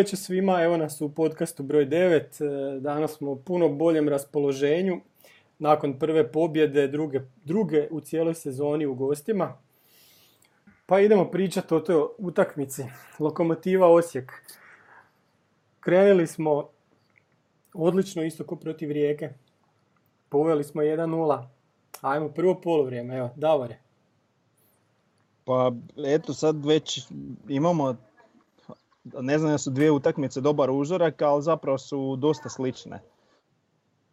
Večer svima, evo nas u podcastu broj 9. E, danas smo u puno boljem raspoloženju. Nakon prve pobjede, druge, druge u cijeloj sezoni u gostima. Pa idemo pričati o toj utakmici. Lokomotiva Osijek. Krenuli smo odlično isto ko protiv Rijeke. Poveli smo 1-0. Ajmo prvo polovrijeme, evo, Davore. Pa eto sad već imamo, ne znam da su dvije utakmice dobar uzorak, ali zapravo su dosta slične.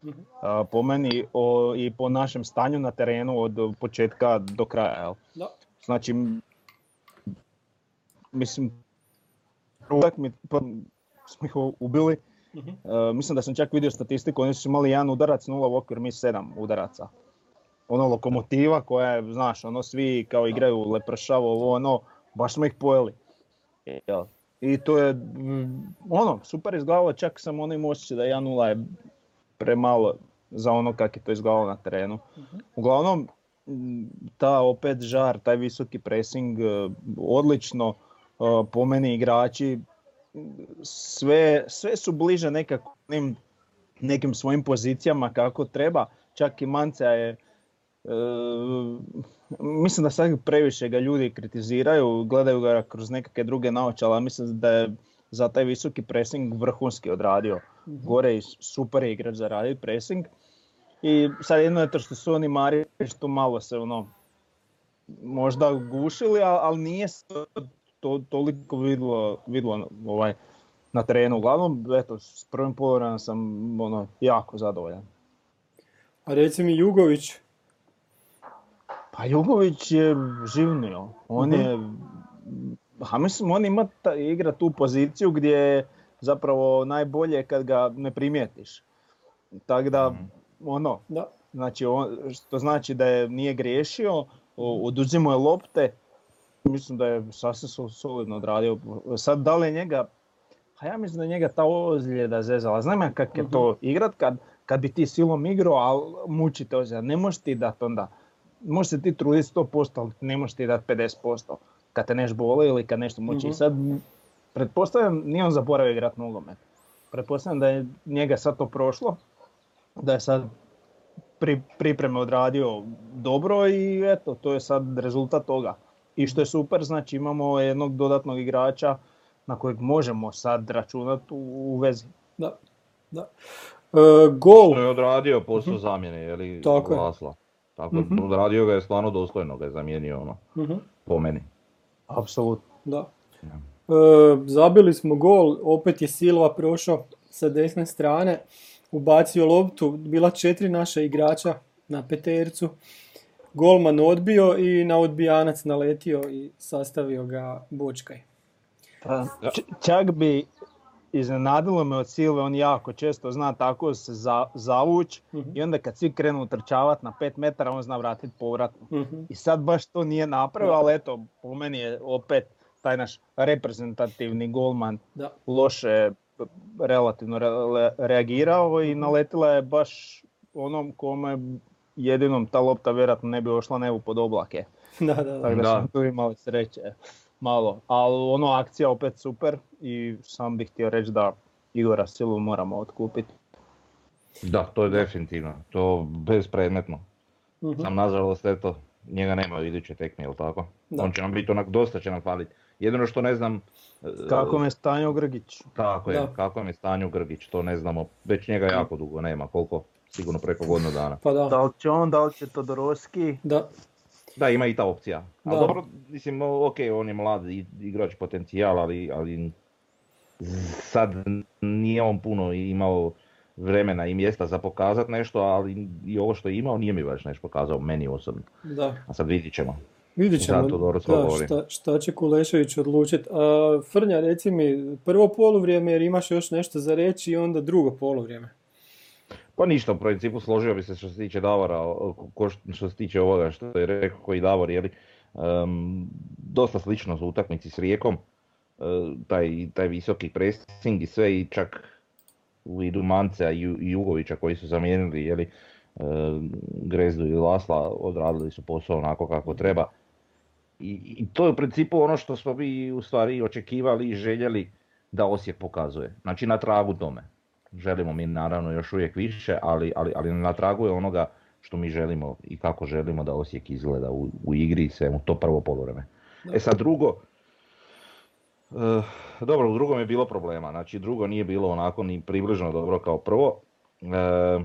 Mhm. Po meni o, i po našem stanju na terenu od početka do kraja. Jel? Znači, mislim, utakmi, smo ih ubili. E, mislim da sam čak vidio statistiku, oni su imali jedan udarac, nula u okvir, mi sedam udaraca. Ono lokomotiva koja je, znaš, ono svi kao igraju lepršavo, ovo ono, baš smo ih pojeli. Jel? I to je, mm, ono, super izgledalo, čak sam imao osjećaj da 1-0 je premalo za ono kak je to izgledalo na terenu. Uglavnom, mm, ta opet žar, taj visoki pressing, e, odlično, e, po meni igrači, sve, sve su bliže nekako nekim svojim pozicijama kako treba. Čak i Manca je, e, mislim da sad previše ga ljudi kritiziraju, gledaju ga kroz nekakve druge naočale, ali mislim da je za taj visoki pressing vrhunski odradio. Gore i super je igrač za raditi pressing. I sad jedno je to što su oni Mari što malo se ono možda gušili, al- ali nije se to toliko vidlo, vidlo ovaj, na terenu. Uglavnom, eto, s prvim polovremom sam ono, jako zadovoljan. A reci mi Jugović, Pa Jugović je živnio. On je, a mislim, on ima ta, igra tu poziciju gdje je zapravo najbolje kad ga ne primijetiš. Tako da, ono, da, znači, on, što znači da je nije griješio, o- oduzimao je lopte, mislim da je sasvim sol- solidno odradio. Sad, da li je njega, a ja mislim da je njega ta ozljeda zezala. Znam ja kak je to igrat kad, kad bi ti silom igrao, ali muči te ozljeda. Ne možeš ti dati onda, možeš se ti truditi 100%, ali ne možeš ti dati 50%. Kad te neš boli ili kad nešto muči. Mhm. I sad, pretpostavljam, nije on zaboravio igrat nogomet. Pretpostavljam da je njega sad to prošlo, da je sad pri, pripreme odradio dobro i eto, to je sad rezultat toga. I što je super, znači imamo jednog dodatnog igrača na kojeg možemo sad računati u, u vezi. da, da. E, gol, Što je odradio posao zamjene, je li, Tako je. Tako Mhm. odradio ga je stvarno dostojno, ga je zamijenio ono, Mhm, po meni. Apsolutno. da. E, zabili smo gol, opet je Silva prošao sa desne strane, ubacio loptu, bila četiri naša igrača na petercu. Golman odbio i na odbijanac naletio i sastavio ga Bočkaj. Pa, č- čak bi iznenadilo me od Silve, on jako često zna tako se za, zavuć Mhm. i onda kad svi krenu utrčavati na 5 metara, on zna vratiti povratno. Mhm. I sad baš to nije napravio, ali eto, po meni je opet taj naš reprezentativni golman Da. loše relativno re- reagirao i naletila je baš onom kome jedinom ta lopta vjerojatno ne bi ošla nebu pod oblake. da, da, da. Tako da, Da. smo tu imali sreće malo. Ali ono akcija opet super i sam bih htio reći da Igora Silu moramo otkupiti. Da, to je definitivno, to bespredmetno. Mhm. Sam nažalost, eto, njega nema u iduće tekme, jel tako? Da. On će nam biti onak, dosta će nam faliti. Jedino što ne znam... e, Kako me stanio Grgić? Tako je, Da. kako je stanju Grgić, to ne znamo. Već njega jako dugo nema, koliko? Sigurno preko godinu dana. Pa da, Da li će on, da li će Todorovski? da. Da, ima i ta opcija. A Da. dobro, mislim, ok, on je mlad igrač potencijal, ali, ali sad nije on puno imao vremena i mjesta za pokazati nešto, ali i ovo što je imao nije mi baš nešto pokazao, meni osobno. da. A sad vidit ćemo. Vidjet ćemo Zato dobro da, šta, šta će Kulešević odlučiti. A, Frnja, reci mi, prvo poluvrijeme jer imaš još nešto za reći i onda drugo poluvrijeme. Pa ništa, u principu složio bi se što se tiče Davora, što- se tiče ovoga što je rekao koji Davor, jeli, em, dosta slično u utakmici s Rijekom, e, taj, taj visoki pressing i sve i čak u vidu Mancea i Ju- i Jugovića koji su zamijenili, jeli, Grezdu i Lasla odradili su posao onako kako treba. I, I to je u principu ono što smo mi u stvari očekivali i željeli da Osijek pokazuje. Znači na tragu tome. Želimo mi naravno još uvijek više, ali, ali, ali na tragu je onoga što mi želimo i kako želimo da Osijek izgleda u, u igri i svemu, to prvo polovreme. E sad drugo, eh, dobro, u drugom je bilo problema, znači drugo nije bilo onako ni približno dobro kao prvo. E,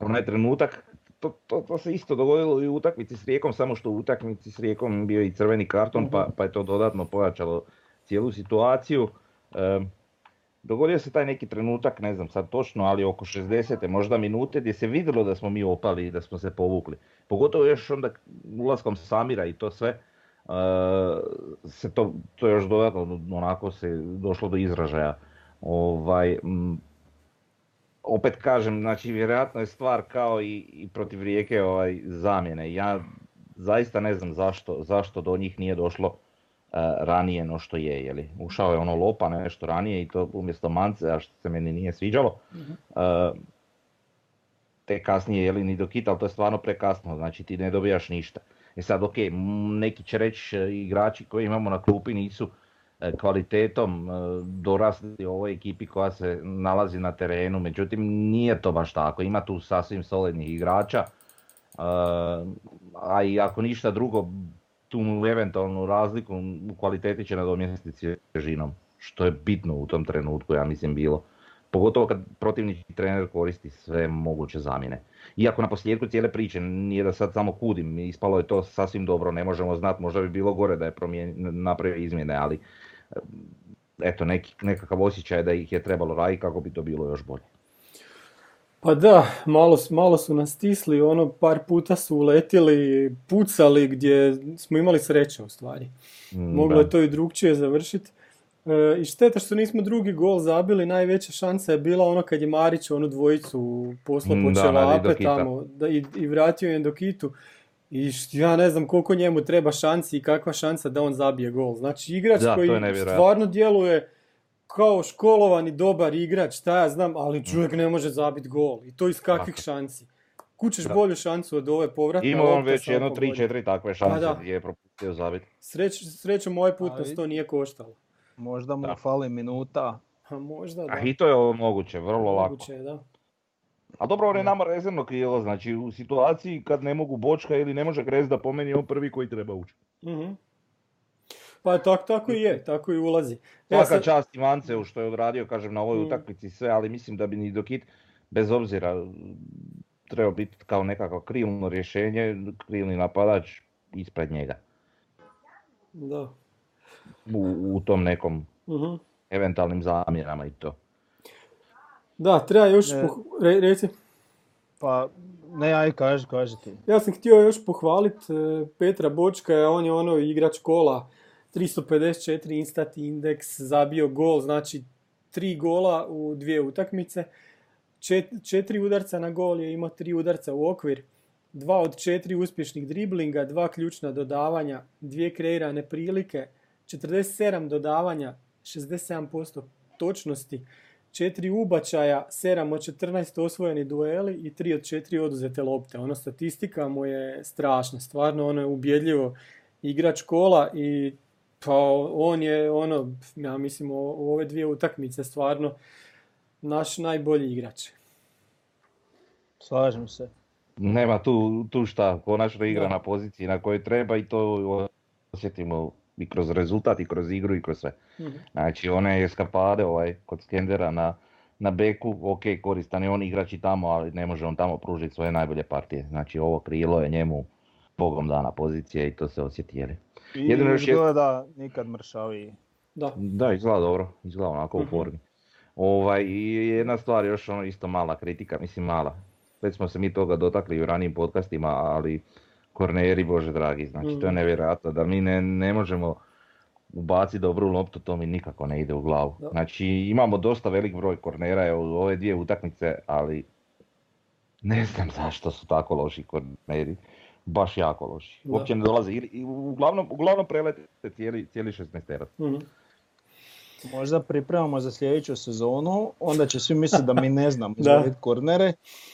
onaj trenutak, to, to, to se isto dogodilo i u utakmici s Rijekom, samo što u utakmici s Rijekom bio i crveni karton, pa, pa je to dodatno pojačalo cijelu situaciju. E, dogodio se taj neki trenutak, ne znam sad točno, ali oko 60. možda minute gdje se vidjelo da smo mi opali i da smo se povukli. Pogotovo još onda ulaskom Samira i to sve, uh, se to, to još dodatno onako se došlo do izražaja. Ovaj, m, opet kažem, znači vjerojatno je stvar kao i, i protiv rijeke ovaj, zamjene. Ja zaista ne znam zašto, zašto do njih nije došlo ranije no što je. Jeli. Ušao je ono Lopa nešto ranije i to umjesto Mance, a što se meni nije sviđalo. uh te kasnije jeli, ni dokita, ali to je stvarno prekasno, znači ti ne dobijaš ništa. E sad, ok, neki će reći e, igrači koji imamo na klupi nisu e, kvalitetom dorasli ovoj ekipi koja se nalazi na terenu, međutim nije to baš tako, ima tu sasvim solidnih igrača, a i ako ništa drugo, tu eventualnu razliku u kvaliteti će nadomjestiti svježinom, što je bitno u tom trenutku, ja mislim, bilo. Pogotovo kad protivnički trener koristi sve moguće zamjene. Iako na posljedku cijele priče, nije da sad samo kudim, ispalo je to sasvim dobro, ne možemo znati, možda bi bilo gore da je napravio izmjene, ali eto, neki, nekakav osjećaj da ih je trebalo raditi kako bi to bilo još bolje. Pa da, malo, malo su nas stisli, ono par puta su uletili, pucali gdje smo imali sreće u stvari. Mm, Moglo je to i drugčije završiti. E, I šteta što nismo drugi gol zabili, najveća šansa je bila ono kad je Marić onu dvojicu posla mm, po čelape tamo da, i, i vratio je do kitu. I ja ne znam koliko njemu treba šansi i kakva šansa da on zabije gol. Znači igrač koji stvarno djeluje kao školovani dobar igrač, šta ja znam, ali čovjek ne može zabiti gol. I to iz kakvih šansi. Kućeš da. bolju šansu od ove povratne Ima on već jedno 3-4 takve šanse pa gdje je propustio zabiti. Sreć, srećom ovaj put nas to nije koštalo. Možda mu fali minuta. A možda da. A i to je moguće, vrlo lako. Moguće, da. A dobro, on je nama rezervno krilo, znači u situaciji kad ne mogu Bočka ili ne može Grez da pomeni on prvi koji treba ući. uh Pa tako, tako i je, tako i ulazi. Svaka sad... čast Ivanceu što je odradio, kažem, na ovoj mm. utakmici sve, ali mislim da bi ni Dokit, bez obzira, trebao biti kao nekako krilno rješenje, krilni napadač ispred njega. Da. U, u tom nekom uh eventualnim zamjerama i to. Da, treba još, ne. Re, reci. Pa, ne, aj, kaži, kaži ti. Ja sam htio još pohvaliti e, Petra Bočka, on je ono igrač kola 354 instat indeks, zabio gol, znači tri gola u dvije utakmice. četiri udarca na gol je imao tri udarca u okvir. Dva od četiri uspješnih driblinga, dva ključna dodavanja, dvije kreirane prilike, 47 dodavanja, 67% točnosti, četiri ubačaja, 7 od 14 osvojeni dueli i 3 od 4 oduzete lopte. Ono statistika mu je strašna, stvarno ono je ubjedljivo igrač kola i pa on je ono, ja mislim u ove dvije utakmice stvarno naš najbolji igrač. Slažem se. Nema tu, tu šta, konačno igra na poziciji na kojoj treba i to osjetimo i kroz rezultat i kroz igru i kroz sve. mm Znači one eskapade ovaj, kod Skendera na, na beku, ok, koristan je on igrač i tamo, ali ne može on tamo pružiti svoje najbolje partije. Znači ovo krilo je njemu bogom dana pozicija i to se osjeti. I Jedino još izgleda je... nikad mršaviji. Da. da, izgleda dobro, izgleda onako u mhm. formi. Ovaj, I jedna stvar, još ono isto mala kritika, mislim mala. Već smo se mi toga dotakli u ranijim podcastima, ali korneri, bože dragi, znači to je mhm. nevjerojatno da mi ne, ne možemo ubaciti dobru loptu, to mi nikako ne ide u glavu. Znači imamo dosta velik broj kornera u ove dvije utakmice, ali ne znam zašto su tako loši korneri baš jako loši. Uopće ne dolaze. I, uglavnom, uglavnom prelete cijeli, cijeli 16 terac. mm Možda pripremamo za sljedeću sezonu, onda će svi misliti da mi ne znamo izvoditi kornere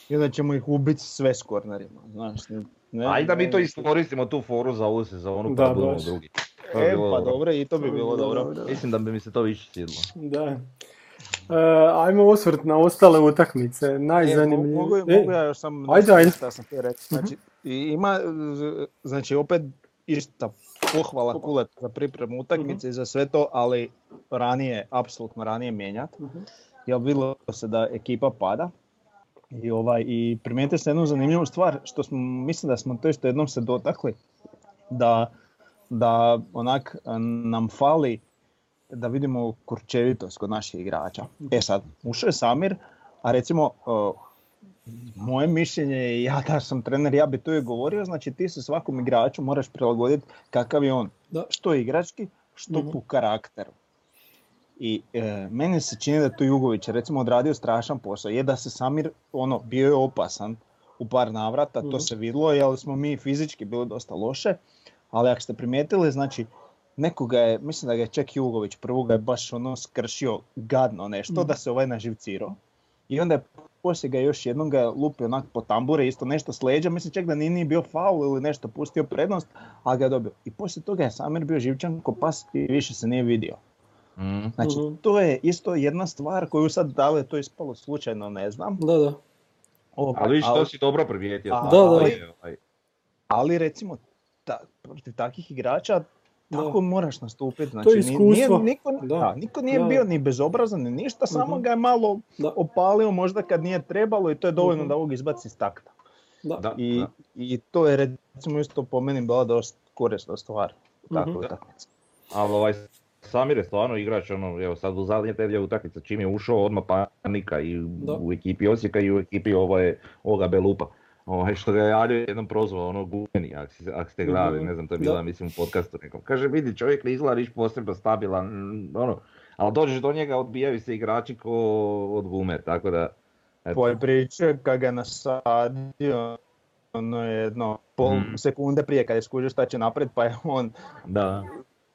i onda ćemo ih ubiti sve s kornerima. Znaš, ne, Ajde da mi to iskoristimo tu foru za ovu sezonu da, pa drugi. To bi E, bilo pa dobro. dobro, i to bi bilo dobro. dobro. Mislim da bi mi se to više svidilo. Da. E, ajmo osvrt na ostale utakmice. E, Najzanimljivije. mogu, E, mogu ja još sam ajde, ajde. sam htio reći. Znači, i ima, znači opet ista pohvala kulet za pripremu utakmice i za sve to, ali ranije, apsolutno ranije mijenjati. Mhm. Jer vidjelo se da ekipa pada. I, ovaj, i primijetili ste jednu zanimljivu stvar, što smo, mislim da smo to isto jednom se dotakli, da, da onak a, nam fali da vidimo kurčevitost kod naših igrača. E sad, ušao je Samir, a recimo, o, moje mišljenje je, ja da sam trener, ja bi to i govorio, znači ti se svakom igraču moraš prilagoditi kakav je on, Da. što igrački, što Mhm. po karakteru. I e, meni se čini da je tu Jugović recimo odradio strašan posao. Je da se Samir, ono, bio je opasan u par navrata, Mhm. to se vidlo, jer smo mi fizički bili dosta loše, ali ako ste primijetili, znači, nekoga je, mislim da ga je čak Jugović prvoga je baš ono skršio gadno nešto, Mhm. da se ovaj naživcirao. I onda je poslije ga još jednom ga lupio onak po tambure, isto nešto s leđa, mislim čak da nije ni bio faul ili nešto, pustio prednost, ali ga je dobio. I poslije toga je Samir bio živčan ko pas i više se nije vidio. Mm. Znači, Mhm. to je isto jedna stvar koju sad da li je to ispalo slučajno, ne znam. Da, da. Ovaj, Ali vidiš, to si dobro primijetio. A, stvarno, da, da. ali, ali recimo, ta, protiv takvih igrača tako Da. moraš nastupiti. Znači, To je ni- iskustvo. Nije, niko, Da. da, niko nije Da. bio ni bezobrazan ni ništa, samo Mhm. ga je malo Da. opalio možda kad nije trebalo i to je dovoljno Mhm. da ovog izbaci iz takta. Da. Da, I, da. I to je recimo isto po meni bila dosta korisna stvar u takvoj Mhm. utakmici. Ali ovaj Samir je stvarno igrač, ono, evo sad u zadnje te dvije utakmice, čim je ušao odmah panika i Da. u ekipi Osijeka i u ekipi ovaj, ovoga Belupa. Ovaj, što ga je Aljo jednom prozvao, ono gumeni, ako, ako ste gledali, Mhm. ne znam, to je Da. bila, mislim, u podcastu nekom. Kaže, vidi, čovjek ne izgleda niš posebno stabilan, mm, ono, ali dođeš do njega, odbijaju se igrači ko od gume, tako da, eto. Tvoje priče kad ga nasadio, ono je jedno pol Mhm. sekunde prije kad je skužio šta će napred, pa je on Da,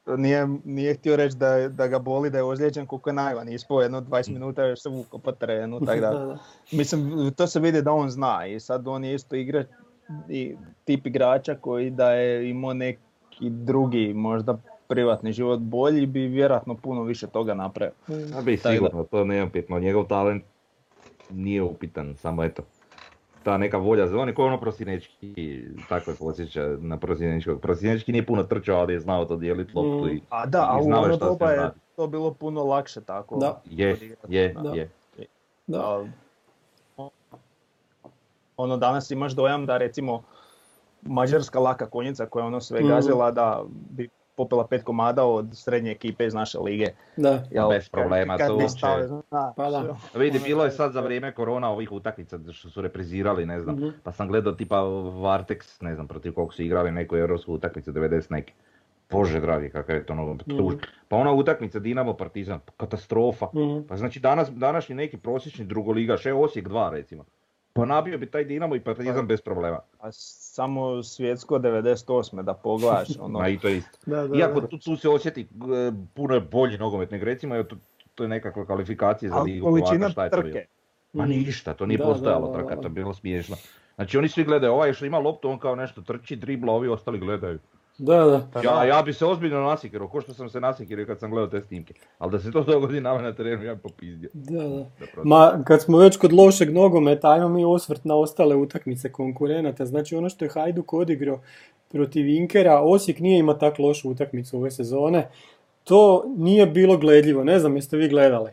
nije, nije htio reći da, da ga boli, da je ozlijeđen koliko je najvan. Ispao jedno 20 minuta još se vuko po terenu, tako Da. Mislim, to se vidi da on zna i sad on je isto igrač, i tip igrača koji da je imao neki drugi, možda privatni život bolji, bi vjerojatno puno više toga napravio. a bi Tako da. sigurno, to nije upitno, njegov talent nije upitan, samo eto. Ta neka volja za on je kao ono prosinečki, tako je posjeća na prosinečkog. Prosinečki nije puno trčao, ali je znao to dijeliti loptu i A da, a I u ono doba je radi. to bilo puno lakše tako. Da. je, je, Da. je. Da. Ono danas imaš dojam da recimo mađarska laka konjica koja ono sve Mhm. gazila da bi popila pet komada od srednje ekipe iz naše lige. Da. Jel, Bez problema, kad to ne uopće- Pa da. sve. Vidi, Ono bilo je sad za to- vrijeme korona ovih utakmica što su reprizirali, ne znam. Mhm. Pa sam gledao tipa Vartex, ne znam protiv kog su igrali neku europsku utakmicu 90 neki. Bože dragi, kakav je to nogomet. Mhm. tuž. Pa ona utakmica Dinamo Partizan, katastrofa. Mhm. Pa znači danas, današnji neki prosječni drugoligaš, evo Osijek 2 recimo. Pa nabio bi taj Dinamo i Partizan Pa- bez problema. A samo svjetsko 98. da pogledaš. Ono, Ma i to je isto. Da, da, Iako tu, tu se osjeti puno je bolji nogomet nego recimo, to, to je nekakva kvalifikacija za ligu količina šta je to bilo? trke. Ma Mhm. ništa, to nije Da, postojalo da, da, trka, to je bilo smiješno. Znači oni svi gledaju, ovaj što ima loptu, on kao nešto trči, dribla, ovi ostali gledaju. Da, da. Pa Ja, da. ja bi se ozbiljno nasikirao, ko što sam se nasikirao kad sam gledao te snimke. Ali da se to dogodi nama na terenu, ja bi popizdio. Da, da. Ma, kad smo već kod lošeg nogometa, ajmo mi osvrt na ostale utakmice konkurenata. Znači ono što je Hajduk odigrao protiv Inkera, Osijek nije imao tako lošu utakmicu ove sezone. To nije bilo gledljivo, ne znam jeste vi gledali.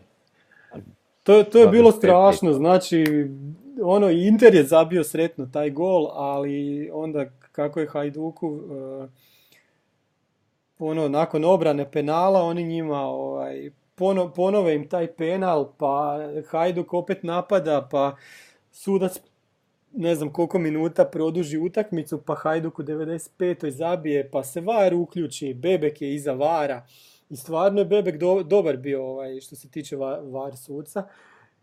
To, to je bilo 25 strašno, znači ono Inter je zabio sretno taj gol, ali onda kako je Hajduku eh, ono nakon obrane penala oni njima ovaj pono- ponove im taj penal pa Hajduk opet napada pa sudac ne znam koliko minuta produži utakmicu pa Hajduk u 95. zabije pa se VAR uključi Bebek je iza VARa i stvarno je Bebek do- dobar bio ovaj, što se tiče va- VAR suca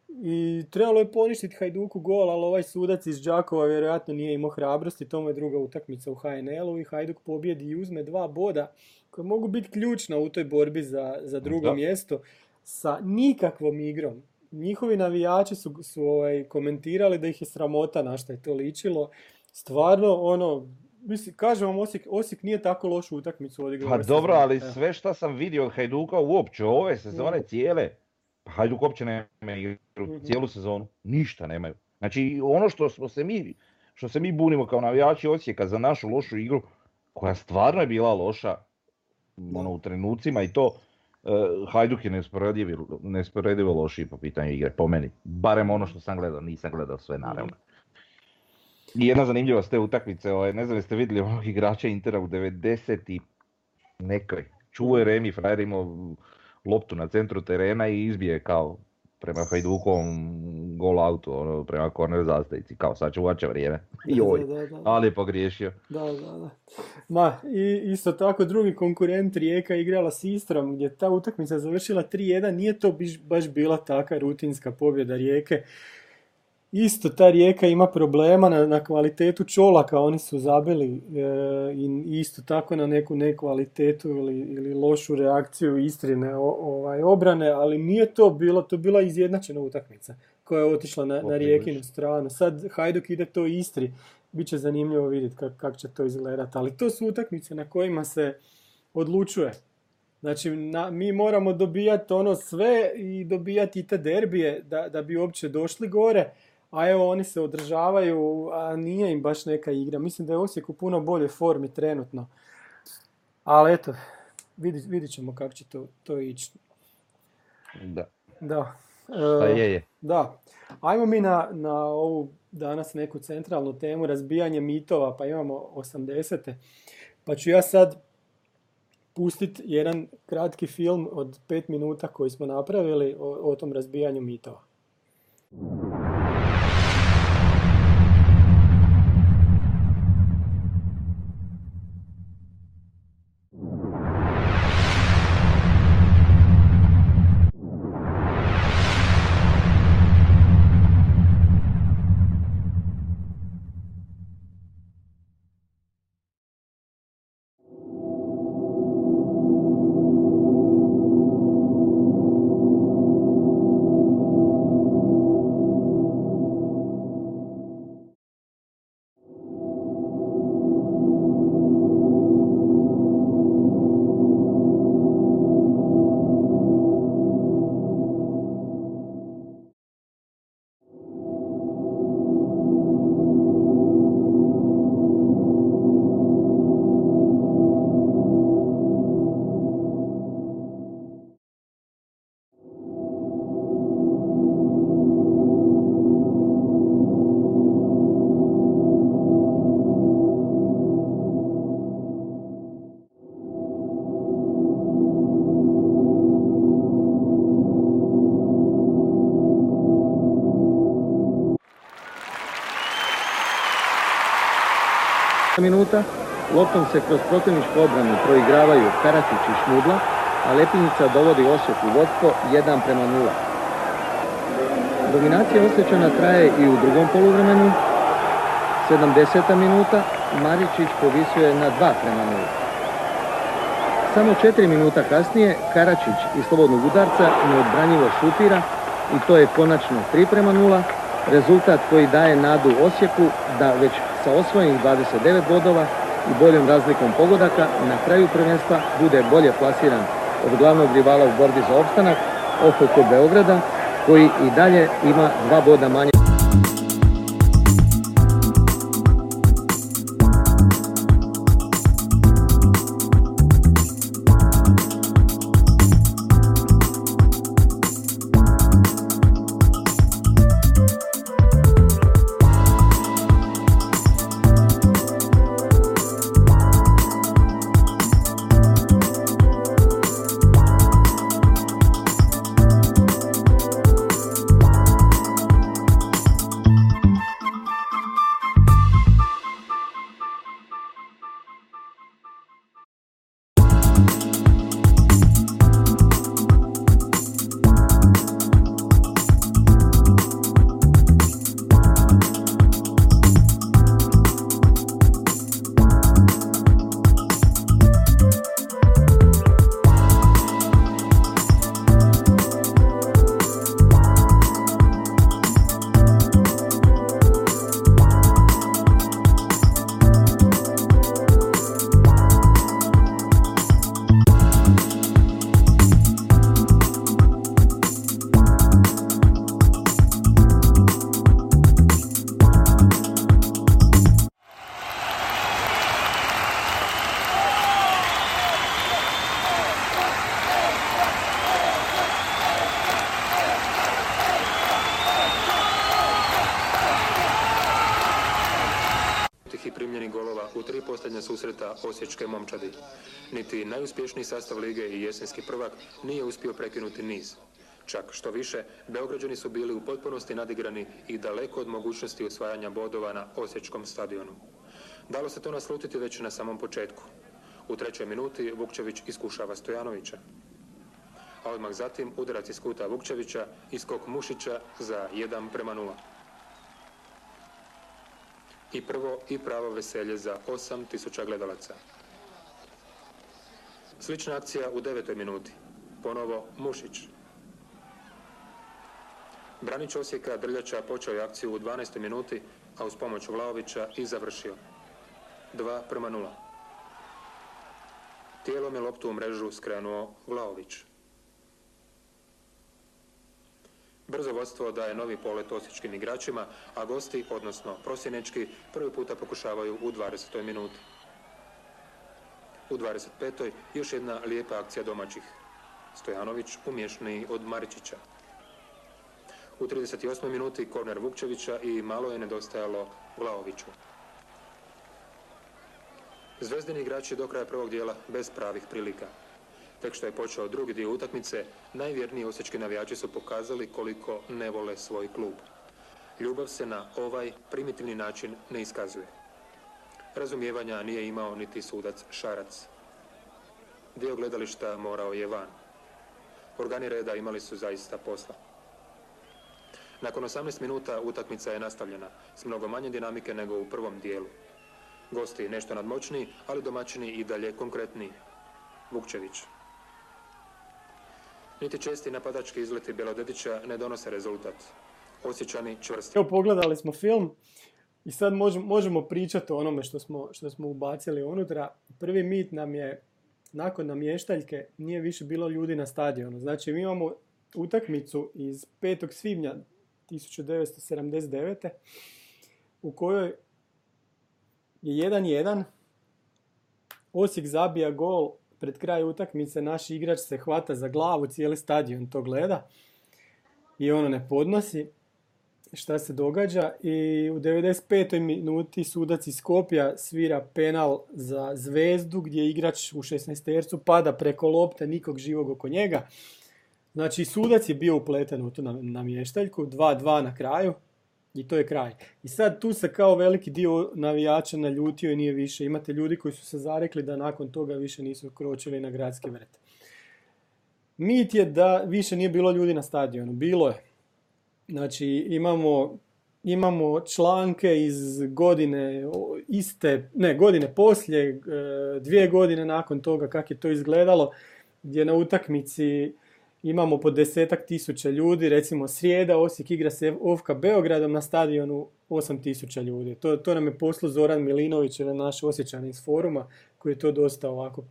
i trebalo je poništiti Hajduku gol, ali ovaj sudac iz Đakova vjerojatno nije imao hrabrosti, to mu je druga utakmica u HNL-u i Hajduk pobjedi i uzme dva boda koja mogu biti ključna u toj borbi za, za drugo Da. mjesto sa nikakvom igrom. Njihovi navijači su, su ovaj, komentirali da ih je sramota na što je to ličilo. Stvarno, ono, mislim, kažem vam, Osijek, Osijek nije tako lošu utakmicu odigrao. Pa dobro, sezone. ali sve šta sam vidio od Hajduka uopće ove sezone Mhm. cijele, pa Hajduk uopće nema igru Mhm. cijelu sezonu, ništa nemaju. Znači ono što smo se mi, što se mi bunimo kao navijači Osijeka za našu lošu igru, koja stvarno je bila loša, ono u trenucima i to, eh, Hajduk je neusporedivo lošiji po pitanju igre, po meni. Barem ono što sam gledao, nisam gledao sve naravno. I jedna zanimljivost te utakmice, ovaj, ne znam jeste vidjeli onog igrača Intera u 90 i nekoj. Čuo je Remi, frajer imao loptu na centru terena i izbije kao prema Hajdukovom gol autu, ono, prema korner zastavici, kao sad će vrijeme. Joj, Da, da, da. ali je pogriješio. Da, da, da. Ma, i isto tako drugi konkurent Rijeka igrala s Istrom gdje je ta utakmica završila 3-1, nije to biš- baš bila taka rutinska pobjeda Rijeke. Isto ta Rijeka ima problema na, na kvalitetu čolaka, oni su zabili e, i isto tako na neku nekvalitetu ili, ili lošu reakciju Istrine o- ovaj, obrane, ali nije to bilo, to bila izjednačena utakmica koja je otišla na, na. Rijekinu stranu. Sad Hajduk ide to Istri, bit će zanimljivo vidjeti kako kak će to izgledati, ali to su utakmice na kojima se odlučuje. Znači, na- mi moramo dobijati ono sve i dobijati i te derbije da, da bi uopće došli gore, a evo oni se održavaju, a nije im baš neka igra. Mislim da je Osijek u puno boljoj formi trenutno. Ali eto, vidit, vidit ćemo kako će to, to ići. Da, Da. Pa E, je, je. da. Ajmo mi na, na ovu danas neku centralnu temu, razbijanje mitova, pa imamo 80. Pa ću ja sad pustiti jedan kratki film od 5 minuta koji smo napravili o, o tom razbijanju mitova. Minuta. Loptom se kroz protivničku obranu proigravaju Karatić i Šmudla, a Lepinjica dovodi Osijek u vodstvo 1 prema 0. Dominacija Osječana traje i u drugom poluvremenu. 70. minuta Maričić povisuje na 2 prema 0. Samo 4 minuta kasnije Karačić iz slobodnog udarca neodbranjivo šutira i to je konačno 3 prema 0, rezultat koji daje nadu Osijeku da već sa osvojenih 29 bodova i boljom razlikom pogodaka na kraju prvenstva bude bolje plasiran od glavnog rivala u borbi za opstanak OFK Beograda koji i dalje ima dva boda manje. U tri posljednja susreta Osječke momčadi. Niti najuspješniji sastav lige i jesenski prvak nije uspio prekinuti niz. Čak što više, Beograđani su bili u potpunosti nadigrani i daleko od mogućnosti osvajanja bodova na Osječkom stadionu. Dalo se to naslutiti već na samom početku. U trećoj minuti Vukčević iskušava Stojanovića. A odmah zatim udarac iz kuta Vukčevića i skok Mušića za 1 prema 0. I prvo i pravo veselje za 8000 gledalaca. Slična akcija u devetoj minuti. Ponovo Mušić. Branić Osijeka Drljača počeo je akciju u 12. minuti, a uz pomoć Vlaovića i završio. 2 prema 0. Tijelom je loptu u mrežu skrenuo Vlaović. Brzo vodstvo daje novi polet osječkim igračima, a gosti, odnosno prosjenečki, prvi puta pokušavaju u 20. minuti. U 25. još jedna lijepa akcija domaćih. Stojanović umješniji od Maričića. U 38. minuti korner Vukčevića i malo je nedostajalo Vlaoviću. Zvezdini igrači do kraja prvog dijela bez pravih prilika. Tek što je počeo drugi dio utakmice, najvjerniji osječki navijači su pokazali koliko ne vole svoj klub. Ljubav se na ovaj primitivni način ne iskazuje. Razumijevanja nije imao niti sudac Šarac. Dio gledališta morao je van. Organi reda imali su zaista posla. Nakon 18 minuta utakmica je nastavljena, s mnogo manje dinamike nego u prvom dijelu. Gosti nešto nadmoćniji, ali domaćini i dalje konkretniji. Vukčević. Niti česti napadački izleti Bjelodedića ne donose rezultat. Osjećani čvrsti. Evo pogledali smo film i sad možemo, možemo pričati o onome što smo, što smo ubacili unutra. Prvi mit nam je, nakon namještaljke, nije više bilo ljudi na stadionu. Znači mi imamo utakmicu iz 5. svibnja 1979. u kojoj je 1-1. Osijek zabija gol pred kraj utakmice, naš igrač se hvata za glavu, cijeli stadion to gleda i ono ne podnosi šta se događa i u 95. minuti sudac iz Skopja svira penal za zvezdu gdje igrač u 16 tercu pada preko lopte, nikog živog oko njega. Znači sudac je bio upleten u tu namještaljku, 2-2 na kraju i to je kraj. I sad tu se kao veliki dio navijača naljutio i nije više. Imate ljudi koji su se zarekli da nakon toga više nisu kročili na gradski vrt. Mit je da više nije bilo ljudi na stadionu. Bilo je. Znači imamo, imamo članke iz godine iste, ne godine poslije, e, dvije godine nakon toga kako je to izgledalo, gdje na utakmici imamo po desetak tisuća ljudi, recimo srijeda Osijek igra se Ovka Beogradom na stadionu 8 tisuća ljudi. To, to nam je poslu Zoran Milinović, na naš osjećan iz foruma, koji je to dosta ovako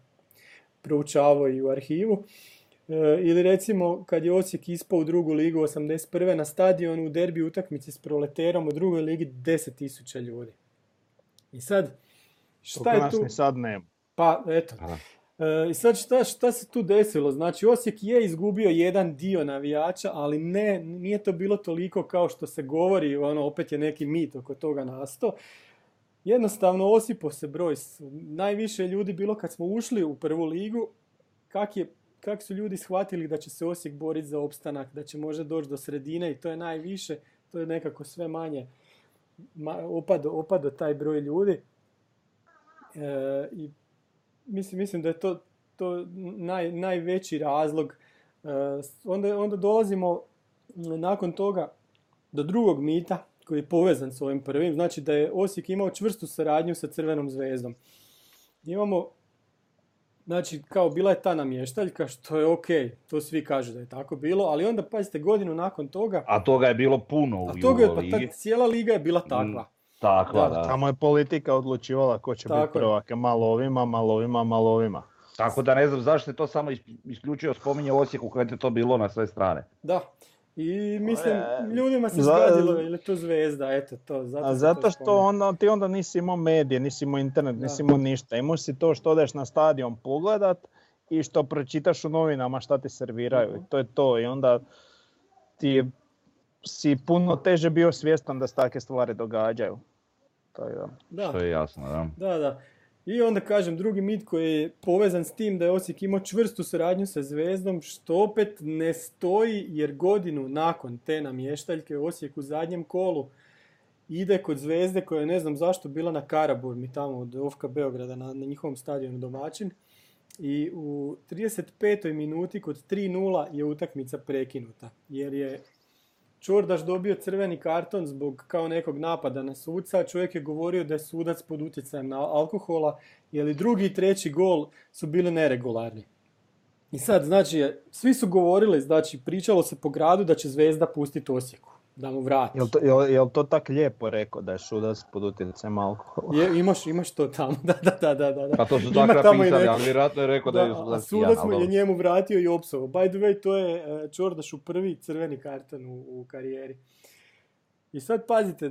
proučavao i u arhivu. E, ili recimo kad je Osijek ispao u drugu ligu 81. na stadionu u derbi utakmici s proleterom u drugoj ligi 10.000 ljudi. I sad, šta je tu? sad nema. Pa, eto. E, I sad šta, šta se tu desilo? Znači Osijek je izgubio jedan dio navijača, ali ne, nije to bilo toliko kao što se govori, ono, opet je neki mit oko toga nasto. Jednostavno osipo se broj. Najviše ljudi bilo kad smo ušli u prvu ligu, kak, je, kak su ljudi shvatili da će se Osijek boriti za opstanak, da će možda doći do sredine i to je najviše, to je nekako sve manje opado, opado taj broj ljudi. E, I mislim, mislim da je to, to naj, najveći razlog. E, onda, onda dolazimo nakon toga do drugog mita koji je povezan s ovim prvim. Znači da je Osijek imao čvrstu suradnju sa Crvenom zvezdom. Imamo, znači kao bila je ta namještaljka što je ok, to svi kažu da je tako bilo, ali onda pazite godinu nakon toga... A toga je bilo puno u A toga je, pa ta, cijela liga je bila takva. Mm. Takva, da. Tamo je politika odlučivala ko će biti prvak, malo ovima, malo ovima, malo ovima. Tako da ne znam zašto je to samo isključio spominje Osijeku kad je to bilo na sve strane. Da. I mislim, ljudima se zgadilo, ili to zvezda, eto to. Zato, A zato što onda, ti onda nisi imao medije, nisi imao internet, nisi imao ništa. Imao si to što odeš na stadion pogledat i što pročitaš u novinama šta ti serviraju. uh To je to i onda ti si puno teže bio svjestan da se takve stvari događaju. Da. Da, Što je jasno, da. da, da. I onda kažem, drugi mit koji je povezan s tim da je Osijek imao čvrstu suradnju sa Zvezdom, što opet ne stoji jer godinu nakon te namještaljke Osijek u zadnjem kolu ide kod Zvezde koja je ne znam zašto bila na Karaburmi tamo od Ofka Beograda na, na njihovom stadionu domaćin. I u 35. minuti kod 3-0 je utakmica prekinuta jer je Čordaš dobio crveni karton zbog kao nekog napada na suca. Čovjek je govorio da je sudac pod utjecajem na alkohola, jer i drugi i treći gol su bili neregularni. I sad, znači, svi su govorili, znači, pričalo se po gradu da će Zvezda pustiti Osijeku, da mu vrati. Jel to, jel, jel to tak lijepo rekao da je sudac pod utjecajem alkohola? Je, imaš, imaš to tamo, da, da, da, da. da. Pa to su Ima tako tamo i napisali, neko- ali vjerojatno je rekao da, je Da, a sudac sudac pijan, mu je njemu vratio i opsovo. By the way, to je e, Čordašu prvi crveni karton u, u karijeri. I sad pazite,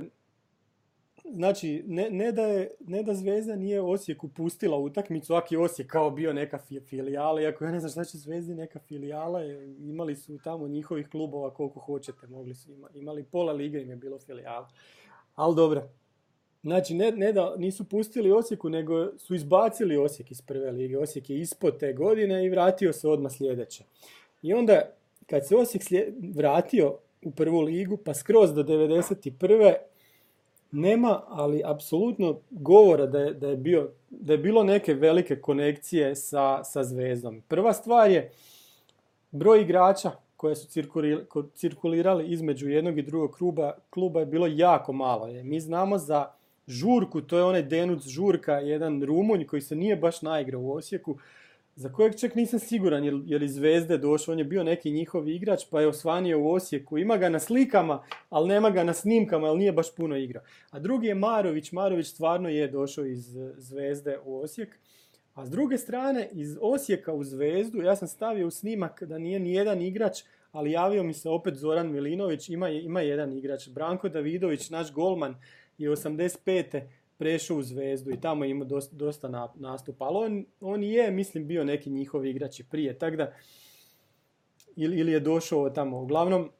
znači, ne, ne, da je, ne da Zvezda nije Osijeku pustila utakmicu, ako je Osijek kao bio neka fi- filijala, iako ja ne znam šta će Zvezdi neka filijala, imali su tamo njihovih klubova koliko hoćete, mogli su ima, imali pola lige im je bilo filijala. Ali dobro. Znači, ne, ne da nisu pustili Osijeku, nego su izbacili Osijek iz prve lige. Osijek je ispod te godine i vratio se odmah sljedeće. I onda, kad se Osijek slijed- vratio u prvu ligu, pa skroz do 91. nema, ali apsolutno govora da je, da je, bio, da je bilo neke velike konekcije sa, sa Zvezdom. Prva stvar je broj igrača koje su cirkulirali između jednog i drugog kluba, kluba je bilo jako malo. Mi znamo za Žurku, to je onaj Denuc Žurka, jedan Rumunj koji se nije baš naigrao u Osijeku, za kojeg čak nisam siguran jer, jer iz Zvezde došao, on je bio neki njihov igrač pa je osvanio u Osijeku. Ima ga na slikama, ali nema ga na snimkama, ali nije baš puno igrao. A drugi je Marović, Marović stvarno je došao iz eh, Zvezde u Osijek. A s druge strane, iz Osijeka u Zvezdu, ja sam stavio u snimak da nije ni jedan igrač, ali javio mi se opet Zoran Milinović, ima, ima jedan igrač. Branko Davidović, naš golman, je 85. prešao u Zvezdu i tamo je imao dosta, dosta na- nastupa. Ali on, on je, mislim, bio neki njihov igrač i prije, tako da ili, ili je došao tamo. Uglavnom,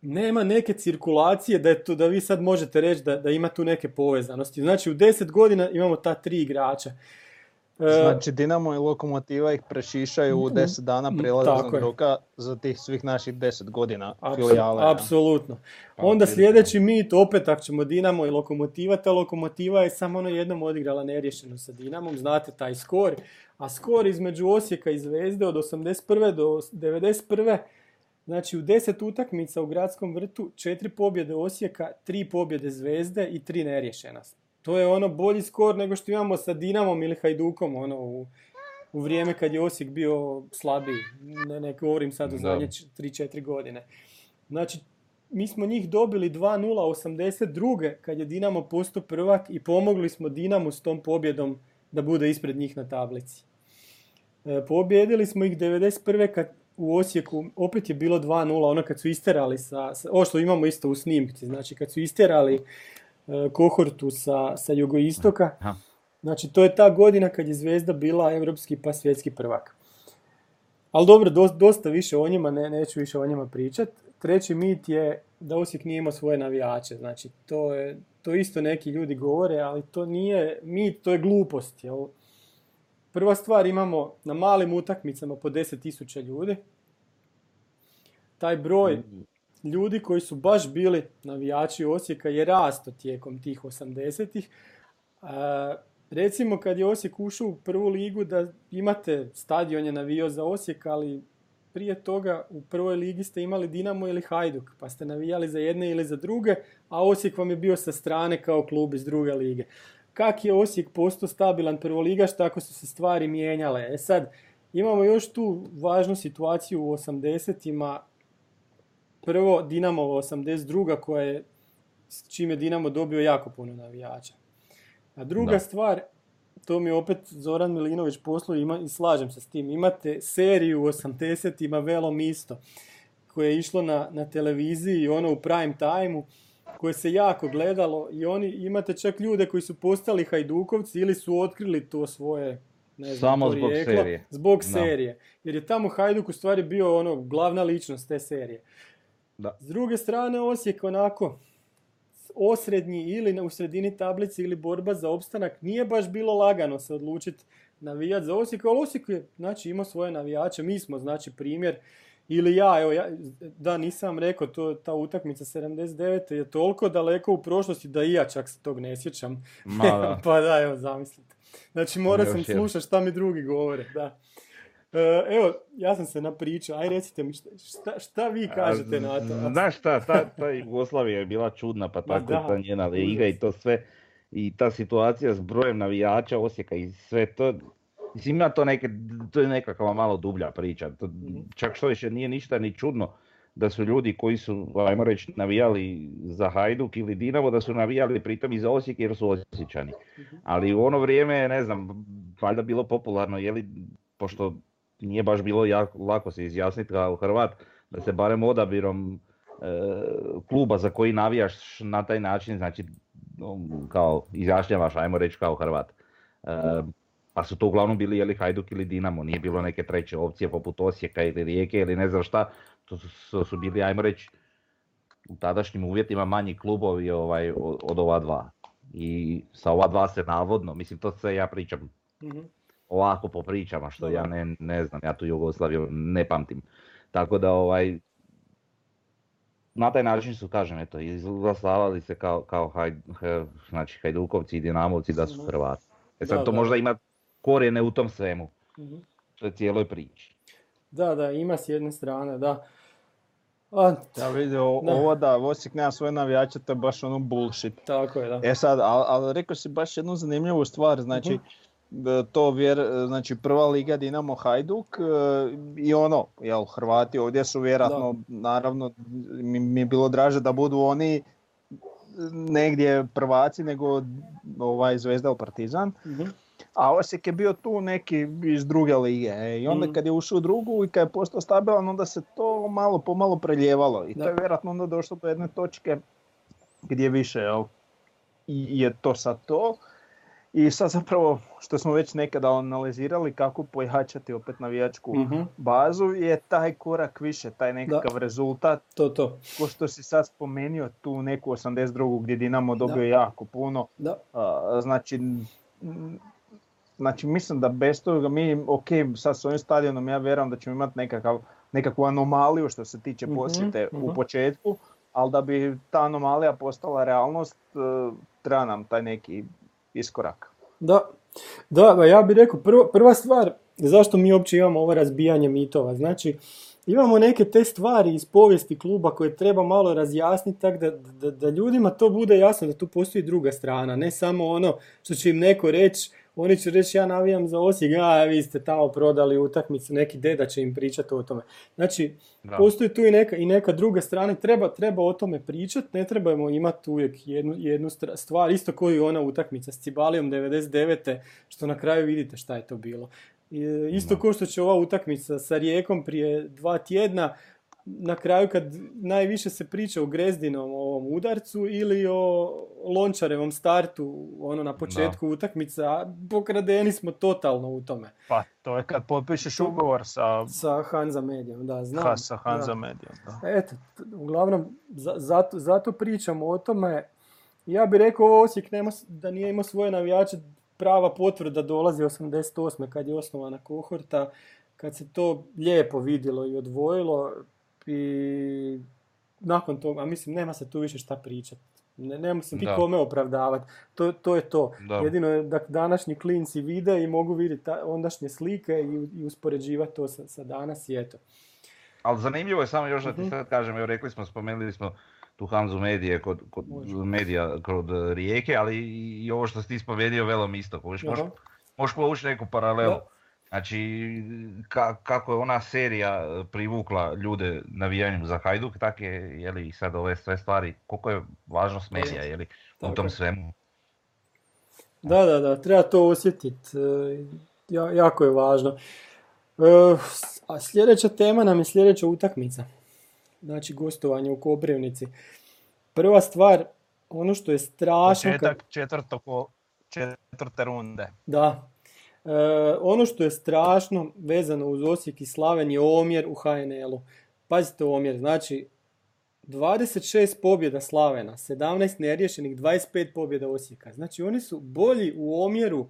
nema neke cirkulacije da, je to, da vi sad možete reći da, da ima tu neke povezanosti. Znači, u 10 godina imamo ta tri igrača. E, Znači Dinamo i Lokomotiva ih prešišaju u 10 dana Mm, prijelaznog roka za tih svih naših 10 godina filijale. ja. Apsolutno. Pa, Onda sljedeći mit, opet ako ćemo Dinamo i Lokomotiva, ta Lokomotiva je samo ono jednom odigrala neriješeno sa Dinamom, znate taj skor, a skor između Osijeka i Zvezde od 81. do 91. Znači u 10 utakmica u gradskom vrtu, četiri pobjede Osijeka, tri pobjede Zvezde i tri neriješena. To je ono bolji skor nego što imamo sa Dinamom ili Hajdukom ono u, u vrijeme kad je Osijek bio slabiji. Ne, ne govorim sad o Da. zadnje 3-4 godine. Znači, mi smo njih dobili 2-0 82. kad je Dinamo postao prvak i pomogli smo Dinamu s tom pobjedom da bude ispred njih na tablici. E, pobjedili smo ih 91. kad u Osijeku opet je bilo 2-0, ono kad su isterali sa, sa ovo što imamo isto u snimci, znači kad su isterali kohortu sa, sa jugoistoka, Aha. znači to je ta godina kad je Zvezda bila evropski pa svjetski prvak. Ali dobro, dos- dosta više o njima, ne, neću više o njima pričat. Treći mit je da Osijek nije imao svoje navijače. Znači, to, je, to isto neki ljudi govore, ali to nije mit, to je glupost. Jel? Prva stvar, imamo na malim utakmicama po 10.000 ljudi. Taj broj ljudi koji su baš bili navijači Osijeka je rasto tijekom tih 80-ih. A, recimo kad je Osijek ušao u prvu ligu da imate stadion je navio za Osijek, ali prije toga u prvoj ligi ste imali Dinamo ili Hajduk, pa ste navijali za jedne ili za druge, a Osijek vam je bio sa strane kao klub iz druge lige. Kak je Osijek postao stabilan prvoligaš, tako su se stvari mijenjale. E sad, imamo još tu važnu situaciju u 80-ima. Prvo, Dinamo 82. koja je, s čim je Dinamo dobio jako puno navijača. A druga Da. stvar, to mi opet Zoran Milinović poslao ima, i slažem se s tim. Imate seriju u 80-ima Velom isto, koje je išlo na, na televiziji, ono u prime time koje se jako gledalo i oni imate čak ljude koji su postali hajdukovci ili su otkrili to svoje ne znam, Samo zbog serije. Zbog Da. serije. Jer je tamo Hajduk u stvari bio ono glavna ličnost te serije. Da. S druge strane Osijek onako osrednji ili u sredini tablice ili borba za opstanak, nije baš bilo lagano se odlučiti navijati za Osijek, ali Osijek je znači, imao svoje navijače, mi smo znači primjer, ili ja, evo, ja, da nisam rekao, to, ta utakmica 79. je toliko daleko u prošlosti da i ja čak se tog ne sjećam. pa da, evo, zamislite. Znači, morao sam slušati šta mi drugi govore, da. E, evo, ja sam se napričao, aj recite mi šta, šta vi kažete na to? Znaš šta, ta, ta Jugoslavija je bila čudna, pa tako ta njena liga i to sve. I ta situacija s brojem navijača Osijeka i sve to, Mislim, ima to neke, to je nekakva malo dublja priča. To, mhm. čak što više nije ništa ni čudno da su ljudi koji su, ajmo reći, navijali za Hajduk ili Dinamo, da su navijali pritom i za Osijek jer su osjećani. Mhm. Ali u ono vrijeme, ne znam, valjda bilo popularno, jeli, pošto nije baš bilo jako, lako se izjasniti kao Hrvat, da se barem odabirom e, kluba za koji navijaš na taj način, znači kao izjašnjavaš, ajmo reći kao Hrvat. E, pa su to uglavnom bili jeli Hajduk ili Dinamo, nije bilo neke treće opcije poput Osijeka ili Rijeke ili ne znam šta, to su, su bili, ajmo reći, u tadašnjim uvjetima manji klubovi ovaj, od, ova dva. I sa ova dva se navodno, mislim to sve ja pričam mm ovako po pričama, što ja ne, ne znam, ja tu Jugoslaviju ne pamtim. Tako da ovaj, na taj način su, kažem, eto, izglasavali se kao, kao haj, znači, Hajdukovci i Dinamovci da su Hrvati. E sad to možda ima korijene u tom svemu. mm To je cijeloj priči. Da, da, ima s jedne strane, da. A, ja vidim, ovo da Osijek nema svoje navijače, to je baš ono bullshit. Tako je, da. E sad, ali al, rekao si baš jednu zanimljivu stvar, znači, uh to vjer, znači prva liga Dinamo Hajduk e, i ono, jel, Hrvati ovdje su vjerojatno, naravno, mi, mi je bilo draže da budu oni negdje prvaci nego ovaj Zvezda u Partizan. uh a Osijek je bio tu neki iz druge lige. E, I onda mm. kad je ušao u drugu i kad je postao stabilan, onda se to malo po malo preljevalo. I to je vjerojatno onda došlo do jedne točke gdje više jel, je to sad to. I sad zapravo, što smo već nekada analizirali kako pojačati opet navijačku mm bazu, je taj korak više, taj nekakav rezultat. To, to. Ko što si sad spomenuo, tu neku 82. gdje Dinamo dobio jako puno. Da. znači, Znači mislim da bez toga mi, ok, sad s ovim stadionom ja vjerujem da ćemo imati nekakav, nekakvu anomaliju što se tiče mhm, posjete u mhm. početku, ali da bi ta anomalija postala realnost, e, treba nam taj neki iskorak. Da, da ja bih rekao, prva, prva stvar, zašto mi uopće imamo ovo razbijanje mitova, znači imamo neke te stvari iz povijesti kluba koje treba malo razjasniti tako da, da, da ljudima to bude jasno da tu postoji druga strana, ne samo ono što će im neko reći oni će reći ja navijam za Osijek, a vi ste tamo prodali utakmicu, neki deda će im pričati o tome. Znači, postoji tu i neka, i neka druga strana, treba, treba o tome pričati, ne trebamo imati uvijek jednu, jednu stvar, isto koji ona utakmica s Cibalijom 99. što na kraju vidite šta je to bilo. Isto kao što će ova utakmica sa Rijekom prije dva tjedna, na kraju kad najviše se priča o Grezdinom ovom udarcu ili o Lončarevom startu ono na početku da. utakmica, pokradeni smo totalno u tome. Pa to je kad potpišeš ugovor sa... Sa Hanza Medijom, da, znam. Ha, sa Hanza Medijom, da. Eto, uglavnom, zato, zato pričamo o tome. Ja bih rekao ovo Osijek nema, da nije imao svoje navijače, prava potvrda dolazi 88. kad je osnovana kohorta, kad se to lijepo vidjelo i odvojilo, i nakon toga, a mislim, nema se tu više šta pričati. Ne, nema se ti kome opravdavati. To, to je to. Da. Jedino je da današnji klinci vide i mogu vidjeti ondašnje slike i, i uspoređivati to sa, sa danas i eto. Ali zanimljivo je samo još da ti mhm. sad kažem, evo rekli smo, spomenuli smo tu Hanzu Medije kod, kod medija kod Rijeke, ali i ovo što si ti spomenuo velom isto. Možeš, možeš povući neku paralelu. Znači, ka, kako je ona serija e, privukla ljude navijanjem za Hajduk, tak je, jeli, i sad ove sve stvari, koliko je važnost medija, jeli, u tom svemu. Da, da, da, treba to osjetiti, e, jako je važno. E, a sljedeća tema nam je sljedeća utakmica, znači gostovanje u Koprivnici. Prva stvar, ono što je strašno... Početak četvrte runde. Da, ono što je strašno vezano uz Osijek i Slaven je omjer u HNL-u. Pazite omjer, znači 26 pobjeda Slavena, 17 neriješenih, 25 pobjeda Osijeka. Znači oni su bolji u omjeru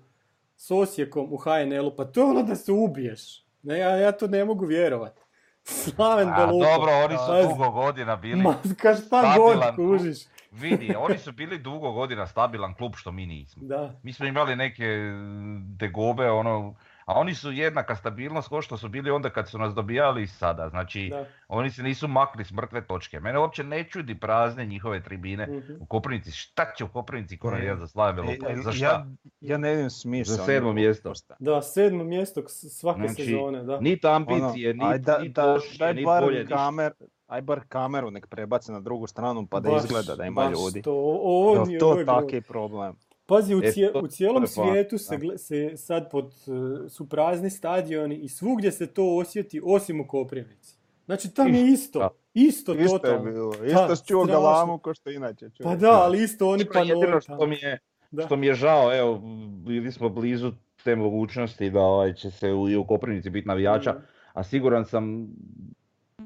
s Osijekom u HNL-u, pa to je ono da se ubiješ. Ne, ja, ja to ne mogu vjerovati. Slaven A, Belupo. dobro, oni su dugo godina bili. Ma, ka šta god kužiš. Vidi, oni su bili dugo godina stabilan klub što mi nismo. Da. Mi smo imali neke mm, tegobe, ono, a oni su jednaka stabilnost kao što su bili onda kad su nas dobijali i sada. Znači, Da. oni se nisu makli s mrtve točke. Mene uopće ne čudi prazne njihove tribine Mhm. u Koprivnici. Šta će u Koprivnici Koran E, jedan za Slaven E, e, Za šta? Ja, ja ne vidim smisla. Za sedmo mjesto. Da, sedmo mjesto svake Znači, sezone, da. Niti ambicije, Ono, niti, da, niti niti bar bolje, ništa. kamer, aj bar kameru nek prebace na drugu stranu pa da Baš- izgleda da ima baš ljudi. To, o- ovo Jel mi je to bilo- taki problem? Pazi, u, E, cije- to- u cijelom je svijetu se, se sad pod, eh, su prazni stadioni i svugdje se to osjeti osim u Koprivnici. Znači tam je isto, da. isto, Isto je totalno. bilo, Da, isto si čuo galamu ko što inače čuo. Pa da, ali isto oni pa Jedino što mi je, Da. što mi je žao, evo, bili smo blizu te mogućnosti da ovaj, će se u, i u Koprivnici biti navijača, Mhm. a siguran sam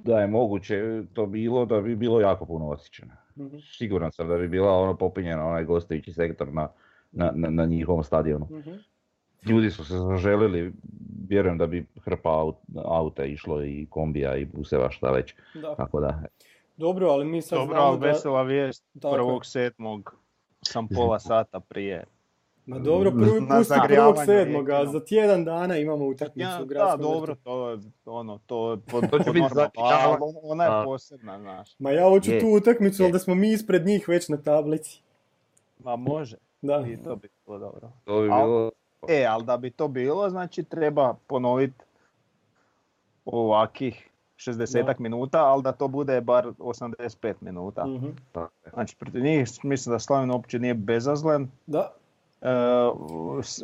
da je moguće to bilo, da bi bilo jako puno osjećano. Mhm, Siguran sam da bi bila ono popinjena onaj gostujući sektor na, na, na, na njihovom stadionu. mhm. Ljudi su se zaželili, vjerujem da bi hrpa aut- auta išlo i kombija i buseva šta već, Da. tako da. Dobro, ali mi sad Dobro, znamo ali da... vesela vijest, prvog sedmog sam pola sata prije. Ma dobro, prvi pusti prvog zagrijavanje sedmoga, jeftino. za tjedan dana imamo utakmicu Ja, u da, gradskom dobro, vrtu. to je ono, to je To će pod biti normalno, zagrijavanje. ali ona je Da. posebna, znaš. Ma ja hoću Je, tu utakmicu, ali je. da smo mi ispred njih već na tablici. Ma može, Da. i to bi bilo dobro. To bi Al- bilo E, ali da bi to bilo, znači treba ponoviti ovakih 60 minuta, ali da to bude bar 85 minuta. Mhm. tako. Znači, protiv njih mislim da Slavin uopće nije bezazlen. Da. E,